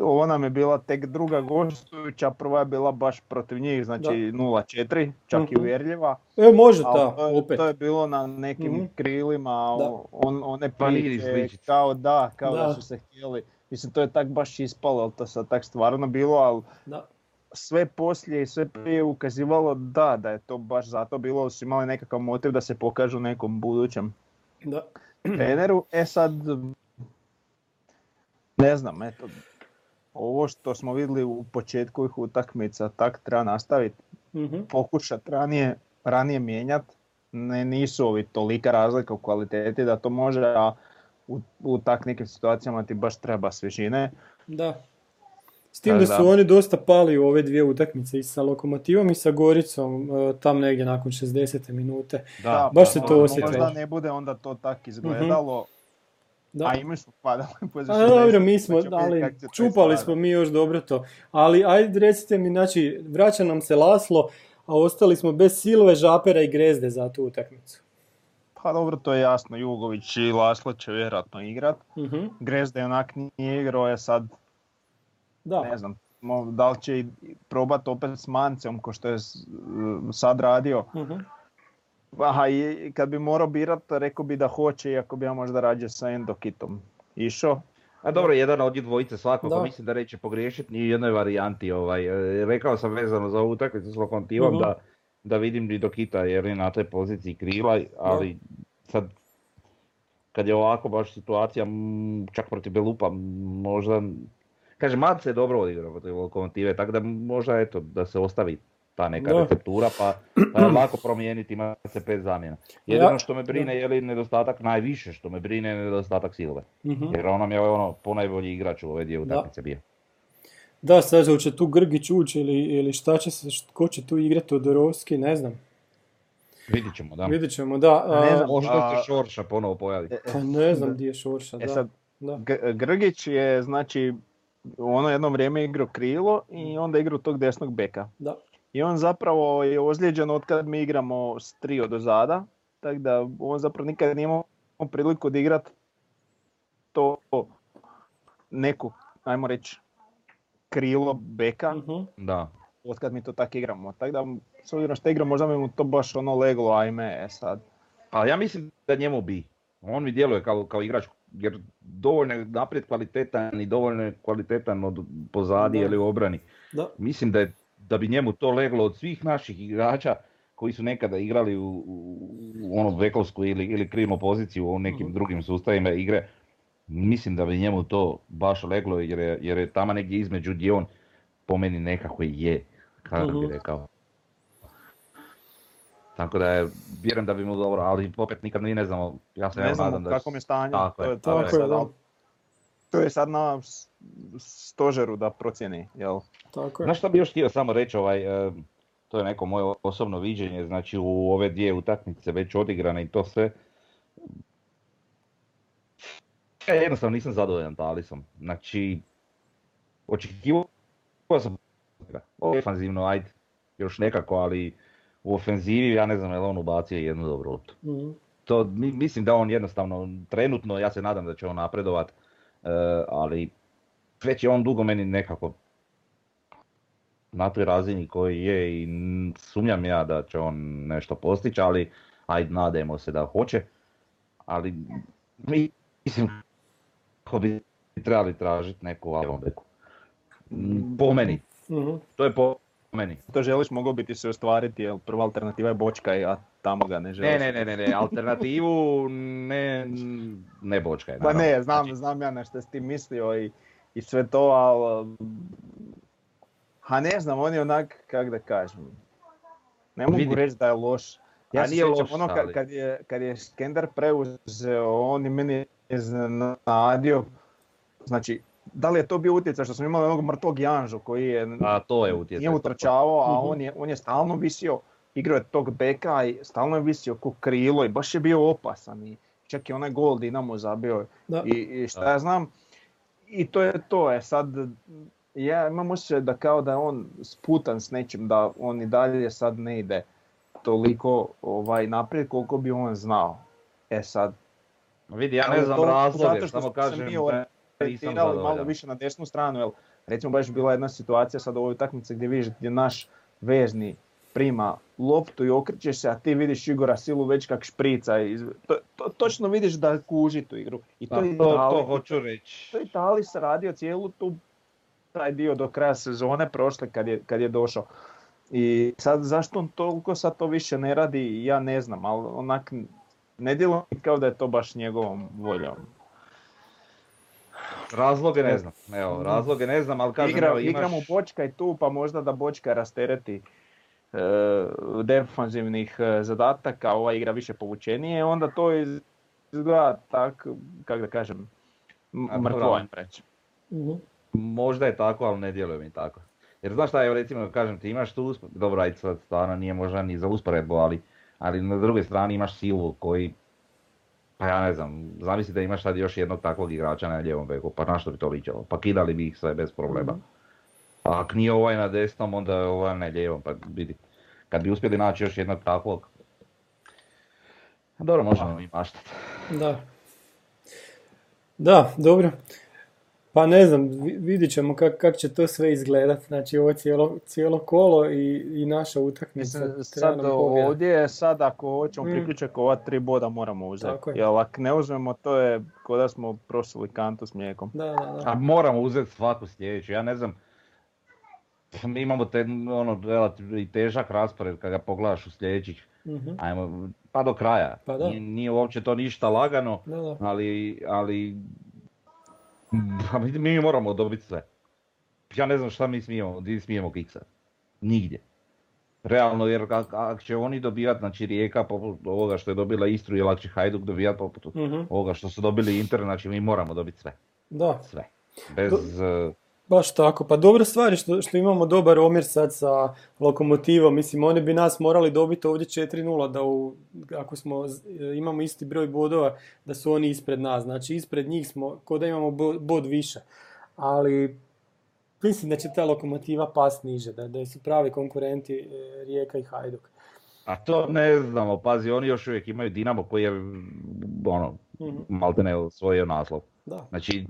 ovo nam je bila tek druga gostujuća, prva je bila baš protiv njih, znači Da. 0-4, čak i Mhm. uvjerljiva. E, može ta, to, je, opet. to je bilo na nekim Mhm. krilima, Da. on, one Pa priče, kao da, kao da. Da. su se htjeli. Mislim, to je tak baš ispalo, ali to sad tak stvarno bilo, ali Da. sve poslije i sve prije ukazivalo da, da je to baš zato bilo, su imali nekakav motiv da se pokažu nekom budućem Da. treneru. E sad, ne znam, eto, ovo što smo vidjeli u početku ih utakmica, tak treba nastaviti, Mhm. pokušati ranije, ranije mijenjati. Ne, nisu ovi tolika razlika u kvaliteti da to može, a u, u tak nekim situacijama ti baš treba svježine. Da. S tim Da, su da. oni dosta pali u ove dvije utakmice i sa Lokomotivom i sa Goricom, e, tam negdje nakon 60. minute. Da, baš se to osjetilo. Možda ne bude onda to tak izgledalo, Da. a i mi smo padali po A 60, dobro, mi pa smo, ali čupali smo mi još dobro to. Ali ajde recite mi, znači, vraća nam se Laslo, a ostali smo bez Silve, Žapera i Grezde za tu utakmicu. Pa dobro, to je jasno, Jugović i Laslo će vjerojatno igrat. Mhm. Grezda onak nije igrao, je sad Da, ne znam, da li će i probat opet s Mancem ko što je sad radio. Mhm. Aha, i kad bi morao birat, rekao bi da hoće, iako bi ja možda rađe sa Endokitom išao. A dobro, jedan od njih dvojice svakako, Da. mislim da neće pogriješiti ni u jednoj varijanti. Ovaj. E, Rekao sam vezano za ovu utakmicu s Lokomotivom Mhm. da, da vidim i Dokita jer je na toj poziciji krila, ali sad kad je ovako baš situacija, čak protiv Belupa, možda, kaže Mace je dobro odigrao protiv Lokomotive, tako da možda eto, da se ostavi ta neka Da. receptura, pa, pa je lako promijeniti, ima se pet zamjena. Jedino što me brine je li nedostatak, najviše što me brine je nedostatak Silve. Mhm. Jer on nam je ono ponajbolji igrač u ove dvije utakmice bio. Da, sad hoće tu Grgić ući ili, ili šta će se, ko će tu igrati Todorovski, ne znam. Vidit ćemo, da. Vidjet ćemo, da. a, Ne znam. Možda A- se Šorša ponovo pojavi. Pa ne znam gdje je Šorša, da. E sad, da. G- Grgić je znači u ono jedno vrijeme igrao krilo i onda igrao tog desnog beka. Da. I on zapravo je ozlijeđen od kad mi igramo s trio do zada, tako da on zapravo nikad nije imao priliku da igrat to neku, ajmo reći, krilo beka, Mhm. Da. od kad mi to tako igramo. Tako da, s obzirom što igram, možda mi mu to baš ono leglo, ajme, e sad. Ali ja mislim da njemu bi. On mi djeluje kao, kao igrač, jer dovoljno je naprijed kvalitetan i dovoljno je kvalitetan od pozadi ili u obrani. Da. Mislim da, je, da bi njemu to leglo od svih naših igrača koji su nekada igrali u, u, u onu bekovsku ili, ili krilnu poziciju u nekim Mhm. drugim sustavima igre, mislim da bi njemu to baš leglo jer je, jer je tamo negdje između gdje on po meni nekako je, kako bi Mhm. rekao. Tako da je, vjerujem da bi mu dobro, ali opet nikad ni ne znamo, ja se Ne znamo nadam da... kakvom je stanju. Tako je, to, je, tako je je, sad, da. To je sad na stožeru da procjeni, jel? Tako je. Znaš šta bi još htio samo reći, ovaj, e, to je neko moje osobno viđenje, znači u ove dvije utakmice već odigrane i to sve. Ja jednostavno nisam zadovoljan Talisom. Znači, očekivao sam ga. Ofanzivno, ajde, još nekako, ali u ofenzivi ja ne znam je li on ubacio jednu dobru loptu. Mhm. To, mi- mislim da on jednostavno, trenutno, ja se nadam da će on napredovat, e, ali već je on dugo meni nekako na toj razini koji je i sumnjam ja da će on nešto postići, ali ajde nadajmo se da hoće. Ali mi- mislim kako bi trebali tražiti neku. Mm, Po meni, Mhm. to je po meni. To želiš moglo biti se ostvariti, jer prva alternativa je Bočkaj, a tamo ga ne želiš. Ne, ne, ne, ne, ne, alternativu ne, ne bočkaj. Pa ne, znam, Znači, znam ja na što si ti mislio i, i sve to, ali... Ha ne znam, on je onak, kak da kažem, ne mogu Vidi. reći da je loš. Ja A nije loš, ono kad, kad, je, kad je Skender preuzeo, on je meni iznenadio, znači, da li je to bio utjecaj što smo imali onog mrtvog Janžu koji je, A to je utjecaj. nije utrčavao, a Mhm. on je, on je stalno visio, igrao je tog beka i stalno je visio ko krilo i baš je bio opasan i čak i onaj gol Dinamo zabio Da. i, i šta Da. ja znam. I to je to, je sad, ja imam osjećaj da kao da je on sputan s nečim, da on i dalje sad ne ide toliko ovaj, naprijed koliko bi on znao. E sad, Vidi, ja ne znam to razloge, zato što samo kažem mi da nisam malo više na desnu stranu, jer recimo baš bila jedna situacija sad u ovoj utakmici gdje vidiš gdje naš vezni prima loptu i okreće se, a ti vidiš Igora Silu već kak šprica. iz- to, to- točno vidiš da kuži tu igru. I to, je to, to hoću reći. to je Talis radio cijelu tu taj dio do kraja sezone prošle kad je, kad je došao. I sad zašto on toliko sad to više ne radi, ja ne znam, ali onak ne mi kao da je to baš njegovom voljom. Razloge ne znam. Evo, razloge ne znam, ali kažem, Igra, evo, imaš... Igramo Bočka i tu, pa možda da Bočka rastereti defanzivnih e, zadataka, ova igra više povučenije, onda to iz- izgleda tak, kako da kažem, mrtvo reći. Mhm. Možda je tako, ali ne djeluje mi tako. Jer znaš šta, evo recimo kažem ti imaš tu, usp- dobro ajde sad stvarno nije možda ni za usporedbu, ali, ali na drugoj strani imaš silu koji, pa ja ne znam, zamisli da imaš sad još jednog takvog igrača na lijevom beku, pa na što bi to ličilo, pa kidali bi ih sve bez problema. A ako nije ovaj na desnom, onda je ovaj na lijevom, pa vidi. Kad bi uspjeli naći još jednog takvog, dobro možemo i maštati. Da. Da, dobro. Pa ne znam, vi- vidit ćemo kako kak će to sve izgledat. Znači ovo cijelo, cijelo kolo i, i naša utakmica. Mislim, sad ovdje je sad ako hoćemo Mm. priključak ova tri boda moramo uzeti. Tako je. Jer ako ne uzmemo to je ko da smo prosili kantu s mlijekom. Da, da, da. A moramo uzeti svaku sljedeću, ja ne znam, mi imamo te, ono, relativno i težak raspored kada ga pogledaš u sljedećih, Mhm. ajmo, pa do kraja. Pa da. Nije, nije uopće to ništa lagano, Da, da. ali, ali pa mi, mi moramo dobiti sve. Ja ne znam šta mi smijemo, di smijemo kiksat. Nigdje. Realno, jer ak- ako će oni dobivati, znači Rijeka poput ovoga što je dobila Istru ili ako će Hajduk dobivati poput Mhm. ovoga što su dobili Inter, znači mi moramo dobiti sve. Da, Sve. Bez, eh, baš tako. Pa dobra stvar je što, što imamo dobar omjer sad sa Lokomotivom. Mislim, oni bi nas morali dobiti ovdje 4-0, da u, ako smo, z- imamo isti broj bodova, da su oni ispred nas. Znači, ispred njih smo, ko da imamo bo- bod više. Ali, mislim da će ta Lokomotiva pas niže, da, da su pravi konkurenti e, Rijeka i Hajduk. A to ne znamo, pazi, oni još uvijek imaju Dinamo koji je, ono, Mhm. maltene osvojio naslov. Da. Znači,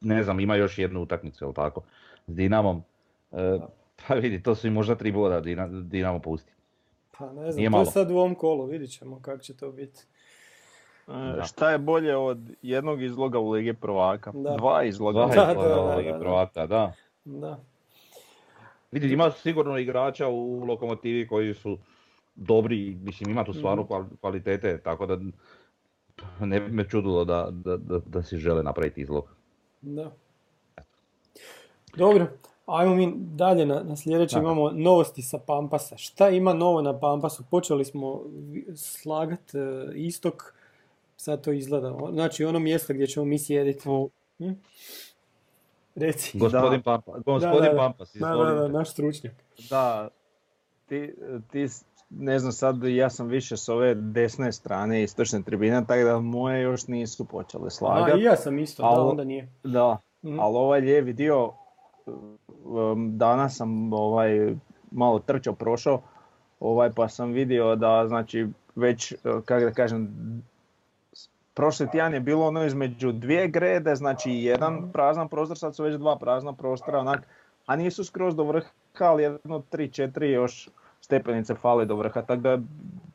ne znam, ima još jednu utakmicu, jel tako, s Dinamom. E, pa vidi, to su i možda tri boda Dina- Dinamo pusti. Pa ne Nije znam, to malo. je sad u ovom kolu, vidit ćemo kako će to biti. E, Da. Šta je bolje od jednog izloga u Ligi prvaka? Da. Dva izloga. Dva Da, da, da, Lige da, da. prvaka, da. Da. Vidi, ima sigurno igrača u Lokomotivi koji su dobri, mislim ima tu stvarno kval- kvalitete, tako da ne bi me čudilo da, da, da, da si žele napraviti izlog. Da. Dobro, ajmo mi dalje na, na sljedeće. Da. Imamo novosti sa Pampasa. Šta ima novo na Pampasu? Počeli smo slagat e, istok, sad to izgleda. Znači ono mjesto gdje ćemo mi sjediti. Hm? Reci. Gospodin, Pampa, gospodin Da, da, da. Pampas, Da, da, da, izvolite. naš stručnjak. Da, ti, ti, ne znam sad, ja sam više s ove desne strane istočne tribine, tako da moje još nisu počele A, slagati. i ja sam isto, da, Alo. onda nije. Da, Mhm. ali ovaj lijevi dio, um, danas sam ovaj, malo trčao, prošao, ovaj, pa sam vidio da znači već, uh, kako da kažem, prošli tjedan je bilo ono između dvije grede, znači jedan prazan prostor, sad su već dva prazna prostora, onak, a nisu skroz do vrha, ali jedno, tri, četiri još stepenice fale do vrha, tako da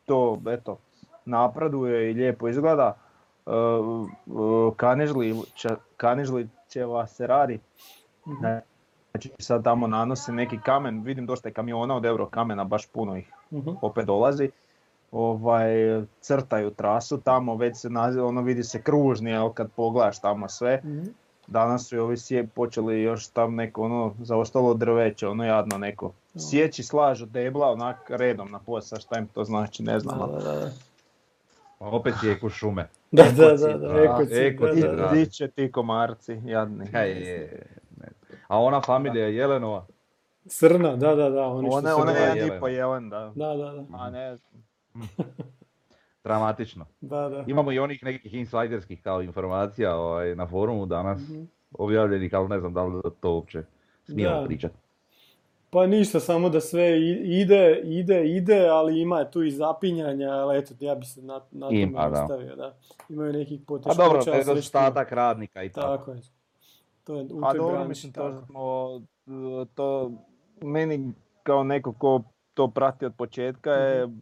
to, eto, napreduje i lijepo izgleda. Uh, Kanižli, Ča- Kanižlićeva se radi, Mhm. znači sad tamo nanose neki kamen, vidim dosta je kamiona od Euro kamena, baš puno ih Mhm. opet dolazi. Ovaj, crtaju trasu tamo, već se naziva, ono vidi se kružni, jel, kad pogledaš tamo sve. Mhm. Danas su i ovi sije počeli još tam neko ono zaostalo drveće, ono jadno neko. Sjeći slažu debla onak redom na posao, šta im to znači, ne znam. Da, da, da. Opet sijeku šume. Da, da, da, da, da. ekocid, di će ti komarci, jadni. Kaj je, ne. A ona familija Jelenova, Srna, da, da, da, oni Ona, su ona je jedan i po jelen, da. Da, da, da, A ne, dramatično. da, da. Imamo i onih nekih insajderskih kao informacija ovaj, na forumu danas Mhm. objavljenih, ali ne znam da li to uopće smijemo Da. pričati. Pa ništa, samo da sve ide, ide, ide, ali ima tu i zapinjanja, ali eto, ja bi se na, na tome Ima, da. ostavio, da. Imaju nekih A poteškoća. dobro, ali sve štima. nedostatak radnika i tako. Tako je. To je u A toj dobro, mislim, tako. to smo, to meni kao neko ko to prati od početka je Mhm.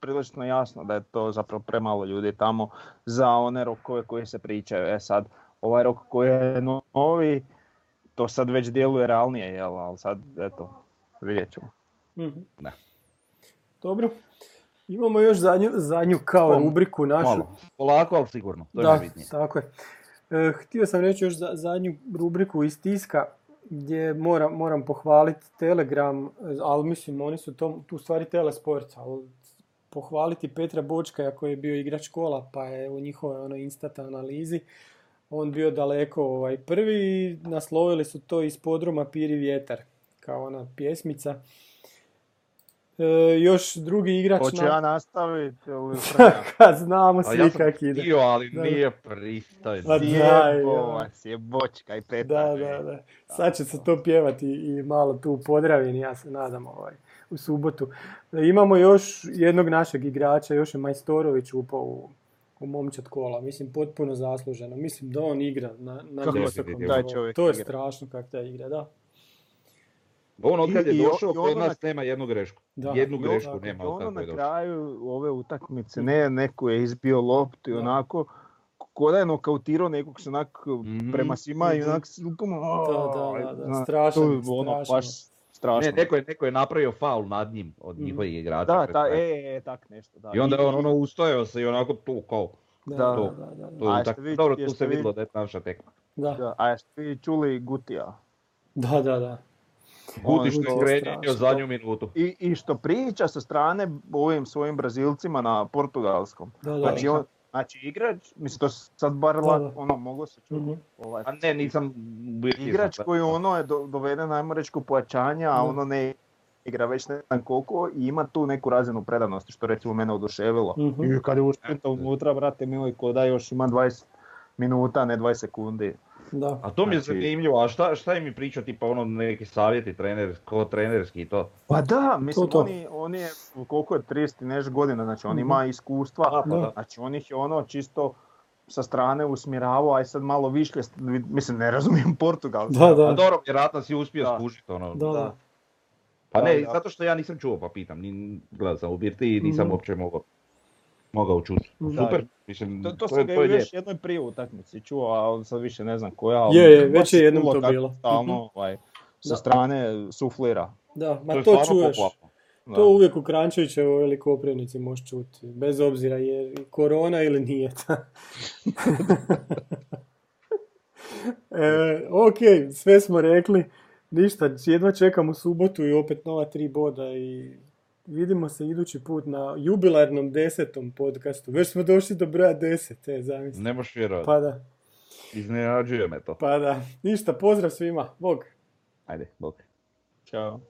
prilično jasno da je to zapravo premalo ljudi tamo za one rokove koji se pričaju. E sad, ovaj rok koji je novi, to sad već djeluje realnije, jel, ali sad, eto, vidjet ćemo. Mhm. Da. Dobro. Imamo još zadnju, zadnju kao rubriku našu. Malo, polako, ali sigurno, to je da, najbitnije. tako je. E, htio sam reći još za, zadnju rubriku iz tiska gdje moram, moram pohvaliti Telegram, ali mislim oni su to, tu stvari Telesport, ali pohvaliti Petra Bočka koji je bio igrač kola pa je u njihovoj ono instat analizi on bio daleko ovaj, prvi i naslovili su to iz podruma Piri vjetar kao ona pjesmica. E, još drugi igrač Hoće na- ja nastaviti ili kad znamo svi ja kak ide. htio, ali Da. nije pristojno. Pa je bočka i petar. Da, da, da. Sad će se to pjevati i malo tu u Podravini, ja se nadam ovaj, u subotu. E, Imamo još jednog našeg igrača, još je Majstorović upao u, u momčad kola. Mislim, potpuno zasluženo. Mislim da on igra na, na taj čovjek To je igra? strašno kako taj igra, da. On od kad je došao kod ono nas nema jednu grešku. Da. Jednu grešku tako, nema od ono kako na je došao. kraju ove utakmice, ne, neko je izbio loptu i onako, ko da je nokautirao nekog se onak Mhm. prema svima i Mhm. onak s rukama, Da, da, da, da, zna, strašan, to je ono strašan. baš strašno. Ne, neko je, neko je napravio faul nad njim od Mhm. njihovih igrača. Da, ta, kraj. e, e, tak nešto, da. I onda je on ono ustojao se i onako tu kao, Da, Da. da, To. da, da, to A tako, vi- dobro tu se vi- vidjelo da je naša tekma. da, Da, a jeste vi čuli Gutija? da, da, da. Budi što krenio zadnju minutu. I, I što priča sa strane ovim svojim Brazilcima na portugalskom. Da, da, Znači, on, znači igrač, mislim to sad bar Da, lak- da. ono, moglo se čuti. Mhm. Ovaj, A ne, nisam... igrač koji ono je do, doveden, ajmo reći, pojačanja, a Da. ono ne igra već ne znam koliko i ima tu neku razinu predanosti, što recimo mene oduševilo. Mhm. I kad je ušpenta unutra, brate mili, ko da još ima 20 minuta, ne 20 sekundi. Da. A to mi je Znači- zanimljivo, a šta, šta im je pričao, tipa ono neki savjeti trener, ko trenerski i to? Pa da, mislim, to. Oni, on je, koliko je 30 i nešto godina, znači on Mhm. ima iskustva, A, pa Da. znači on ih je ono čisto sa strane usmjeravao, aj sad malo višlje, mislim ne razumijem portugalski. Da, da. A dobro, vjerojatno si uspio Da. skužiti ono. Da, da. da. Pa ne, da. zato što ja nisam čuo pa pitam, ni, gledao sam u birti i nisam Mhm. uopće mogao, mogao čuti. Super, mislim, To, to to, sam je, ga to je još jednoj prije utakmici čuo, a sad više ne znam koja. ali Je, je, već je jednom to bilo. Stalno, Mhm. ovaj, sa strane suflira. Da, To ma to stvarno čuješ. Da. To uvijek u Krančevićevoj ili Koprivnici možeš čuti, bez obzira je korona ili nije. e, ok, sve smo rekli. Ništa, jedva čekamo subotu i opet nova tri boda i vidimo se idući put na jubilarnom desetom podcastu. Već smo došli do broja deset, e, zamisli. Ne možeš vjerovati. Pa da, Iznenađuje me to. pa da. Ništa, pozdrav svima. Bog. Ajde, bok. Ćao.